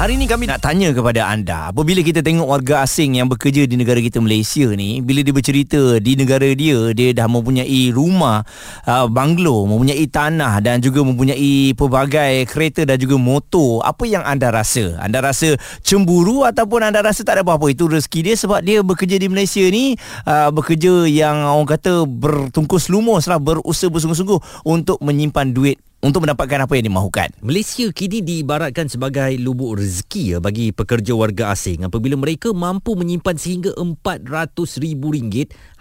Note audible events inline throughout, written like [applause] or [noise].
Hari ini kami nak tanya kepada anda Apabila kita tengok warga asing yang bekerja di negara kita Malaysia ni Bila dia bercerita di negara dia Dia dah mempunyai rumah, uh, banglo, mempunyai tanah Dan juga mempunyai pelbagai kereta dan juga motor Apa yang anda rasa? Anda rasa cemburu ataupun anda rasa tak ada apa-apa Itu rezeki dia sebab dia bekerja di Malaysia ni uh, Bekerja yang orang kata bertungkus lumus lah Berusaha bersungguh-sungguh untuk menyimpan duit untuk mendapatkan apa yang dimahukan. Malaysia kini diibaratkan sebagai lubuk rezeki ya bagi pekerja warga asing apabila mereka mampu menyimpan sehingga RM400,000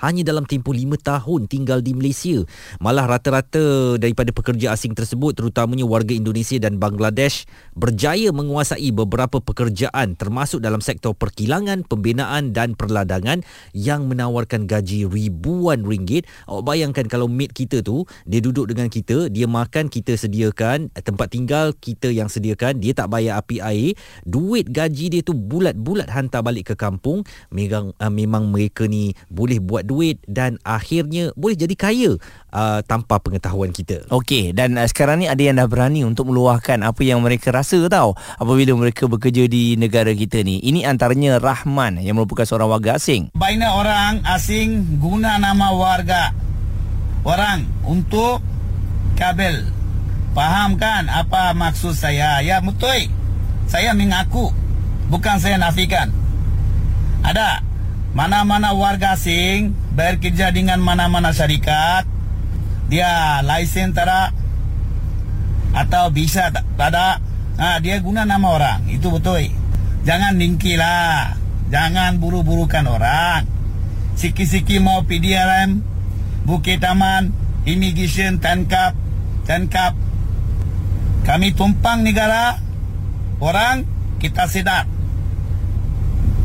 hanya dalam tempoh 5 tahun tinggal di Malaysia. Malah rata-rata daripada pekerja asing tersebut terutamanya warga Indonesia dan Bangladesh berjaya menguasai beberapa pekerjaan termasuk dalam sektor perkilangan, pembinaan dan perladangan yang menawarkan gaji ribuan ringgit. Awak bayangkan kalau mate kita tu dia duduk dengan kita, dia makan kita kita sediakan tempat tinggal kita yang sediakan dia tak bayar api air duit gaji dia tu bulat-bulat hantar balik ke kampung memang uh, memang mereka ni boleh buat duit dan akhirnya boleh jadi kaya uh, tanpa pengetahuan kita. Okey dan uh, sekarang ni ada yang dah berani untuk meluahkan apa yang mereka rasa tau apabila mereka bekerja di negara kita ni. Ini antaranya Rahman yang merupakan seorang warga asing. Banyak orang asing guna nama warga. Orang untuk kabel Faham kan apa maksud saya? Ya betul. Saya mengaku. Bukan saya nafikan. Ada mana-mana warga asing bekerja dengan mana-mana syarikat. Dia lisen tak Atau bisa tak, ada. Ha, dia guna nama orang. Itu betul. Jangan dingkilah. Jangan buru-burukan orang. Siki-siki mau PDRM, Bukit Taman, Immigration, Tankap, Tankap, kami tumpang negara orang kita sedar.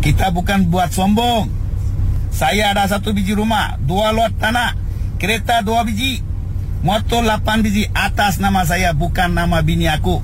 Kita bukan buat sombong. Saya ada satu biji rumah, dua lot tanah, kereta dua biji, motor lapan biji atas nama saya bukan nama bini aku.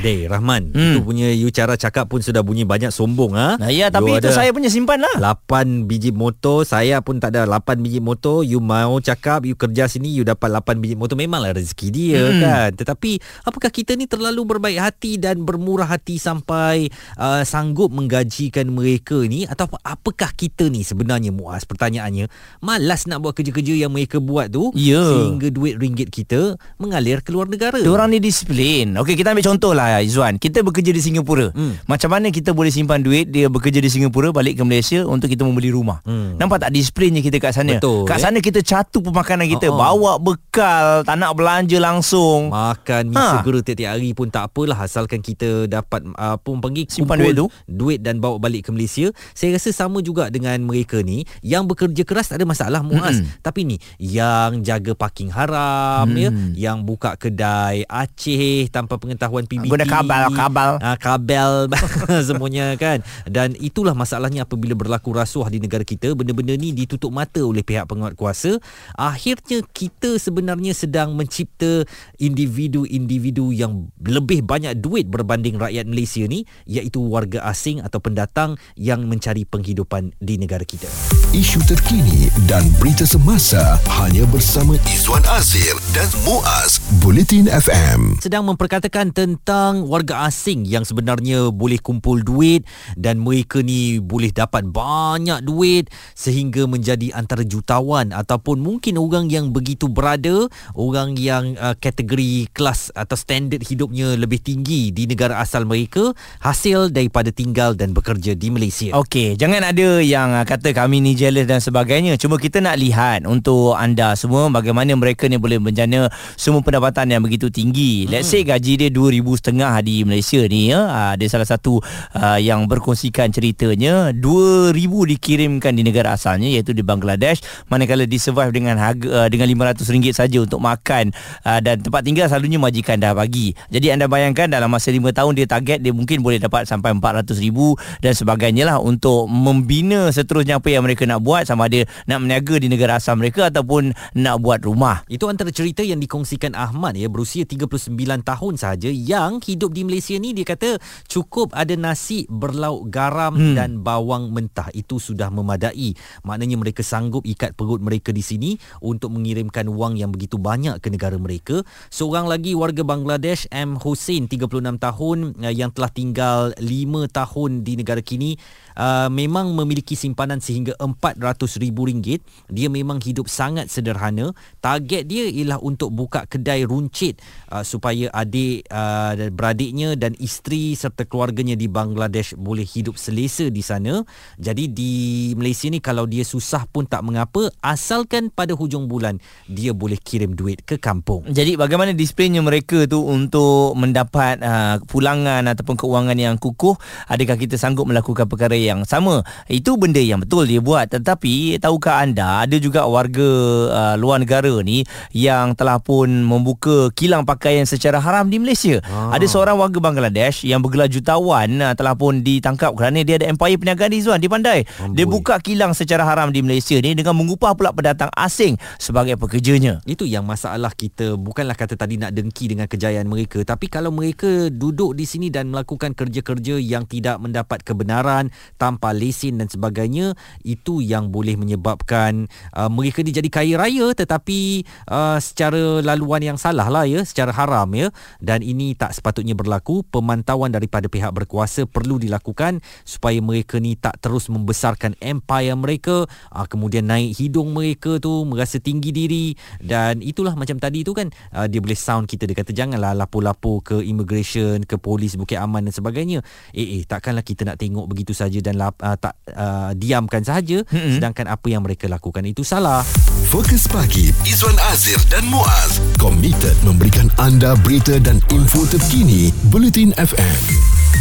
Day Rahman hmm. Itu punya you cara cakap pun Sudah bunyi banyak sombong ha? Nah, Ya tapi you itu saya punya simpan lah 8 biji motor Saya pun tak ada 8 biji motor You mau cakap You kerja sini You dapat 8 biji motor Memanglah rezeki dia hmm. kan Tetapi Apakah kita ni terlalu berbaik hati Dan bermurah hati Sampai uh, Sanggup menggajikan mereka ni Atau apakah kita ni Sebenarnya Muaz Pertanyaannya Malas nak buat kerja-kerja Yang mereka buat tu yeah. Sehingga duit ringgit kita Mengalir keluar negara Diorang ni disiplin Okey kita ambil contoh lah Izwan Kita bekerja di Singapura hmm. Macam mana kita boleh simpan duit Dia bekerja di Singapura Balik ke Malaysia Untuk kita membeli rumah hmm. Nampak tak displaynya kita kat sana Betul Kat eh? sana kita catu pemakanan kita uh-huh. Bawa bekal Tak nak belanja langsung Makan mi ha. segera tiap-tiap hari pun tak apalah Asalkan kita dapat Apa uh, panggil Simpan duit tu Duit dan bawa balik ke Malaysia Saya rasa sama juga dengan mereka ni Yang bekerja keras tak ada masalah Muaz hmm. Tapi ni Yang jaga parking haram hmm. ya Yang buka kedai Aceh Tanpa pengetahuan PBT guna kabel kabel. Uh, kabel [laughs] semuanya kan. Dan itulah masalahnya apabila berlaku rasuah di negara kita benda-benda ni ditutup mata oleh pihak penguat kuasa. Akhirnya kita sebenarnya sedang mencipta individu-individu yang lebih banyak duit berbanding rakyat Malaysia ni iaitu warga asing atau pendatang yang mencari penghidupan di negara kita. Isu terkini dan berita semasa hanya bersama Izwan Azir dan Muaz Bulletin FM sedang memperkatakan tentang tentang warga asing yang sebenarnya boleh kumpul duit dan mereka ni boleh dapat banyak duit sehingga menjadi antara jutawan ataupun mungkin orang yang begitu berada orang yang uh, kategori kelas atau standard hidupnya lebih tinggi di negara asal mereka hasil daripada tinggal dan bekerja di Malaysia. Okey, jangan ada yang uh, kata kami ni jealous dan sebagainya. Cuma kita nak lihat untuk anda semua bagaimana mereka ni boleh menjana semua pendapatan yang begitu tinggi. Let's say gaji dia 2000 tengah di Malaysia ni ya ada salah satu uh, yang berkongsikan ceritanya. 2000 dikirimkan di negara asalnya iaitu di Bangladesh. Manakala di survive dengan harga uh, dengan 500 ringgit saja untuk makan uh, dan tempat tinggal selalunya majikan dah bagi. Jadi anda bayangkan dalam masa 5 tahun dia target dia mungkin boleh dapat sampai 400 ribu dan sebagainya lah untuk membina seterusnya apa yang mereka nak buat sama ada nak meniaga di negara asal mereka ataupun nak buat rumah. Itu antara cerita yang dikongsikan Ahmad ya berusia 39 tahun sahaja yang hidup di Malaysia ni dia kata cukup ada nasi berlauk garam hmm. dan bawang mentah itu sudah memadai. Maknanya mereka sanggup ikat perut mereka di sini untuk mengirimkan wang yang begitu banyak ke negara mereka. Seorang lagi warga Bangladesh M Hussein 36 tahun uh, yang telah tinggal 5 tahun di negara kini uh, memang memiliki simpanan sehingga RM400,000. Dia memang hidup sangat sederhana. Target dia ialah untuk buka kedai runcit uh, supaya adik uh, beradiknya dan isteri serta keluarganya di Bangladesh boleh hidup selesa di sana. Jadi di Malaysia ni kalau dia susah pun tak mengapa asalkan pada hujung bulan dia boleh kirim duit ke kampung. Jadi bagaimana displaynya mereka tu untuk mendapat uh, pulangan ataupun keuangan yang kukuh? Adakah kita sanggup melakukan perkara yang sama? Itu benda yang betul dia buat. Tetapi tahukah anda ada juga warga uh, luar negara ni yang telah pun membuka kilang pakaian secara haram di Malaysia. Ah. Ada seorang warga Bangladesh yang bergelar jutawan uh, telah pun ditangkap kerana dia ada empire perniagaan di Zuan di Pandai. Amboi. Dia buka kilang secara haram di Malaysia ni dengan mengupah pula pendatang asing sebagai pekerjanya. Itu yang masalah kita bukanlah kata tadi nak dengki dengan kejayaan mereka tapi kalau mereka duduk di sini dan melakukan kerja-kerja yang tidak mendapat kebenaran tanpa lesen dan sebagainya itu yang boleh menyebabkan uh, mereka ni jadi kaya raya tetapi uh, secara laluan yang salah lah ya secara haram ya. Dan ini tak sepatutnya berlaku. Pemantauan daripada pihak berkuasa perlu dilakukan supaya mereka ni tak terus membesarkan empire mereka. Uh, kemudian naik hidung mereka tu merasa tinggi diri. Dan itulah macam tadi tu kan uh, dia boleh sound kita. Dia kata janganlah lapor-lapor ke immigration ke polis Bukit Aman dan sebagainya. Eh eh takkanlah kita nak tengok begitu saja dan lap, uh, tak uh, diamkan sahaja mm-hmm. sedangkan apa yang mereka lakukan itu salah. Fokus pagi Izwan Azir dan Muaz. Komited memberikan anda berita dan info terkini Bulletin FM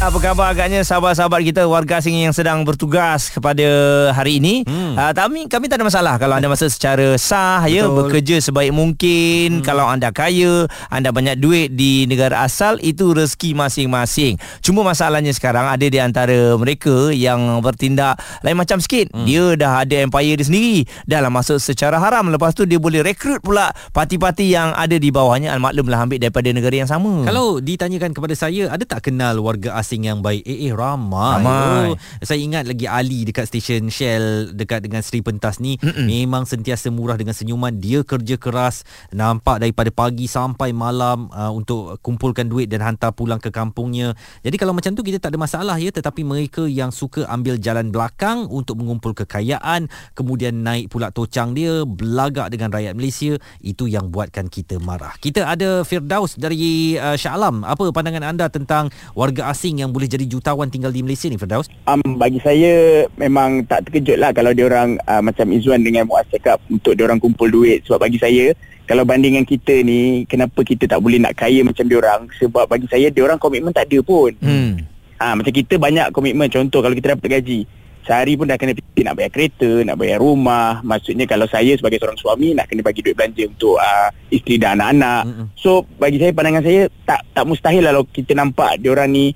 apa khabar agaknya sahabat-sahabat kita warga asing yang sedang bertugas kepada hari ini. Hmm. Uh, kami kami tak ada masalah kalau anda masa secara sah ya, Betul. ya bekerja sebaik mungkin. Hmm. Kalau anda kaya, anda banyak duit di negara asal itu rezeki masing-masing. Cuma masalahnya sekarang ada di antara mereka yang bertindak lain macam sikit. Hmm. Dia dah ada empire dia sendiri dalam masuk secara haram. Lepas tu dia boleh rekrut pula parti-parti yang ada di bawahnya. Maklumlah ambil daripada negara yang sama. Kalau ditanyakan kepada saya, ada tak kenal warga asing asing yang baik. Eh, eh ramai. ramai. Oh, saya ingat lagi Ali dekat stesen Shell dekat dengan Sri Pentas ni Mm-mm. memang sentiasa murah dengan senyuman. Dia kerja keras nampak daripada pagi sampai malam uh, untuk kumpulkan duit dan hantar pulang ke kampungnya. Jadi kalau macam tu kita tak ada masalah ya tetapi mereka yang suka ambil jalan belakang untuk mengumpul kekayaan kemudian naik pula tocang dia belagak dengan rakyat Malaysia itu yang buatkan kita marah. Kita ada Firdaus dari uh, Shah Alam. Apa pandangan anda tentang warga asing yang boleh jadi jutawan tinggal di Malaysia ni Firdaus? Um, bagi saya memang tak terkejut lah kalau dia orang uh, macam Izzuan dengan Muaz cakap untuk dia orang kumpul duit sebab bagi saya kalau bandingan kita ni kenapa kita tak boleh nak kaya macam dia orang sebab bagi saya dia orang komitmen tak ada pun. Hmm. Ha, macam kita banyak komitmen contoh kalau kita dapat gaji sehari pun dah kena fikir nak bayar kereta, nak bayar rumah. Maksudnya kalau saya sebagai seorang suami nak kena bagi duit belanja untuk uh, isteri dan anak-anak. Mm-hmm. So bagi saya pandangan saya tak tak mustahil lah kalau kita nampak dia orang ni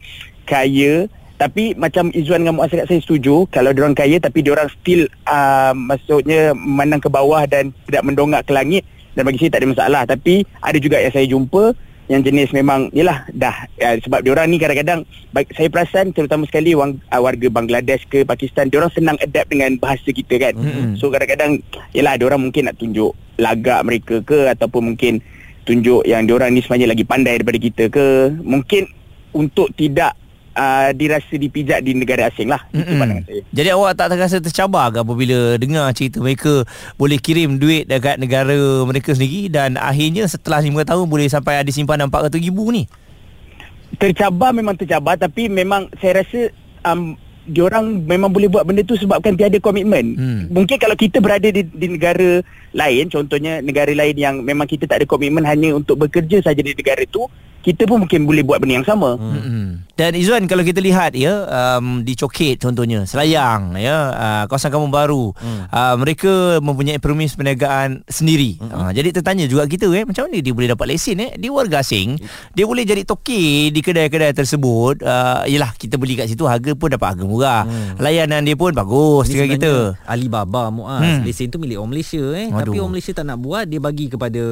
kaya tapi macam Izzuan dengan Muaz saya setuju. Kalau dia orang kaya tapi dia orang still uh, maksudnya memandang ke bawah dan tidak mendongak ke langit dan bagi saya tak ada masalah. Tapi ada juga yang saya jumpa yang jenis memang yalah dah ya, sebab dia orang ni kadang-kadang saya perasan terutama sekali wang, uh, warga Bangladesh ke Pakistan dia orang senang adapt dengan bahasa kita kan. Mm-hmm. so kadang-kadang yalah dia orang mungkin nak tunjuk lagak mereka ke ataupun mungkin tunjuk yang dia orang ni sebenarnya lagi pandai daripada kita ke. Mungkin untuk tidak uh, dirasa dipijak di negara asing lah itu mm-hmm. pandangan saya jadi awak tak terasa tercabar ke apabila dengar cerita mereka boleh kirim duit dekat negara mereka sendiri dan akhirnya setelah 5 tahun boleh sampai ada simpanan 400 ribu ni tercabar memang tercabar tapi memang saya rasa um, diorang memang boleh buat benda tu sebabkan tiada komitmen. Hmm. Mungkin kalau kita berada di, di negara lain, contohnya negara lain yang memang kita tak ada komitmen hanya untuk bekerja saja di negara tu, kita pun mungkin boleh buat benda yang sama. Hmm. Dan Izzuan kalau kita lihat ya um, di Coket contohnya, Selayang ya, uh, kawasan kampung baru, hmm. uh, mereka mempunyai permis perniagaan sendiri. Hmm. Uh, jadi tertanya juga kita eh macam mana dia boleh dapat lesen eh? Dia warga asing, dia boleh jadi toki di kedai-kedai tersebut. Uh, yalah kita beli kat situ harga pun dapat harga murah. Hmm. Layanan dia pun bagus dengan kita. Alibaba Muaz, hmm. lesen tu milik orang Malaysia eh. Aduh. Tapi orang Malaysia tak nak buat, dia bagi kepada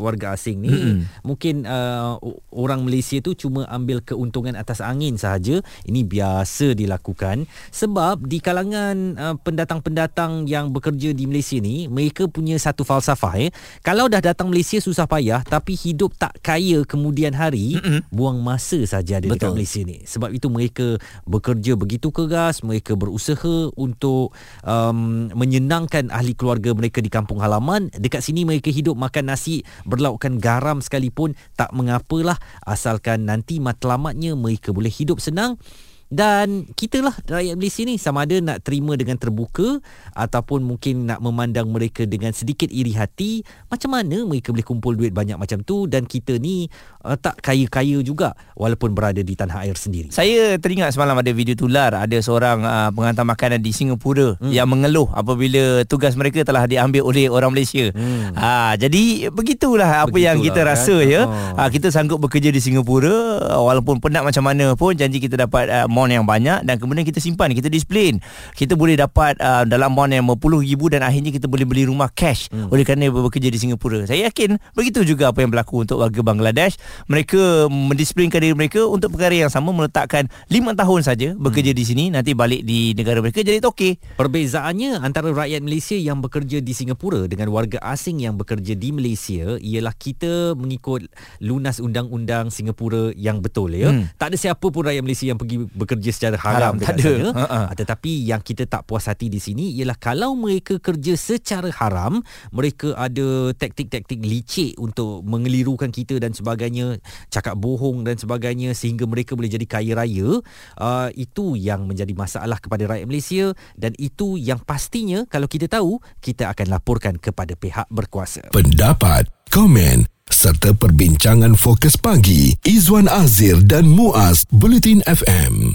warga asing ni. Hmm. Mungkin uh, orang Malaysia tu cuma ambil keuntungan atas angin sahaja. Ini biasa dilakukan sebab di kalangan uh, pendatang-pendatang yang bekerja di Malaysia ni, mereka punya satu falsafah eh. Kalau dah datang Malaysia susah payah tapi hidup tak kaya kemudian hari, Mm-mm. buang masa saja ada Betul. dekat Malaysia ni. Sebab itu mereka bekerja begitu keras, mereka berusaha untuk um, menyenangkan ahli keluarga mereka di kampung halaman. Dekat sini mereka hidup makan nasi berlaukkan garam sekalipun tak mengapalah. Asalkan nanti matlamatnya mereka boleh hidup senang dan kita lah rakyat Malaysia ni sama ada nak terima dengan terbuka ataupun mungkin nak memandang mereka dengan sedikit iri hati macam mana mereka boleh kumpul duit banyak macam tu dan kita ni uh, tak kaya-kaya juga walaupun berada di tanah air sendiri. Saya teringat semalam ada video tular ada seorang uh, pengantar makanan di Singapura hmm. yang mengeluh apabila tugas mereka telah diambil oleh orang Malaysia. Hmm. Ha, jadi begitulah apa begitulah, yang kita kan? rasa ya. Oh. Ha, kita sanggup bekerja di Singapura walaupun penat macam mana pun janji kita dapat uh, amount yang banyak dan kemudian kita simpan kita disiplin kita boleh dapat uh, dalam amount yang ribu dan akhirnya kita boleh beli rumah cash hmm. oleh kerana bekerja di Singapura saya yakin begitu juga apa yang berlaku untuk warga Bangladesh mereka mendisiplinkan diri mereka untuk perkara yang sama meletakkan 5 tahun saja bekerja hmm. di sini nanti balik di negara mereka jadi okey perbezaannya antara rakyat Malaysia yang bekerja di Singapura dengan warga asing yang bekerja di Malaysia ialah kita mengikut lunas undang-undang Singapura yang betul ya hmm. tak ada siapa pun rakyat Malaysia yang pergi bekerja secara haram, haram tak ada uh-uh. tetapi yang kita tak puas hati di sini ialah kalau mereka kerja secara haram mereka ada taktik-taktik licik untuk mengelirukan kita dan sebagainya cakap bohong dan sebagainya sehingga mereka boleh jadi kaya raya uh, itu yang menjadi masalah kepada rakyat Malaysia. Dan itu yang pastinya kalau kita tahu kita akan laporkan kepada pihak berkuasa. Pendapat komen serta perbincangan fokus pagi Izwan Azir dan Muaz Bulletin FM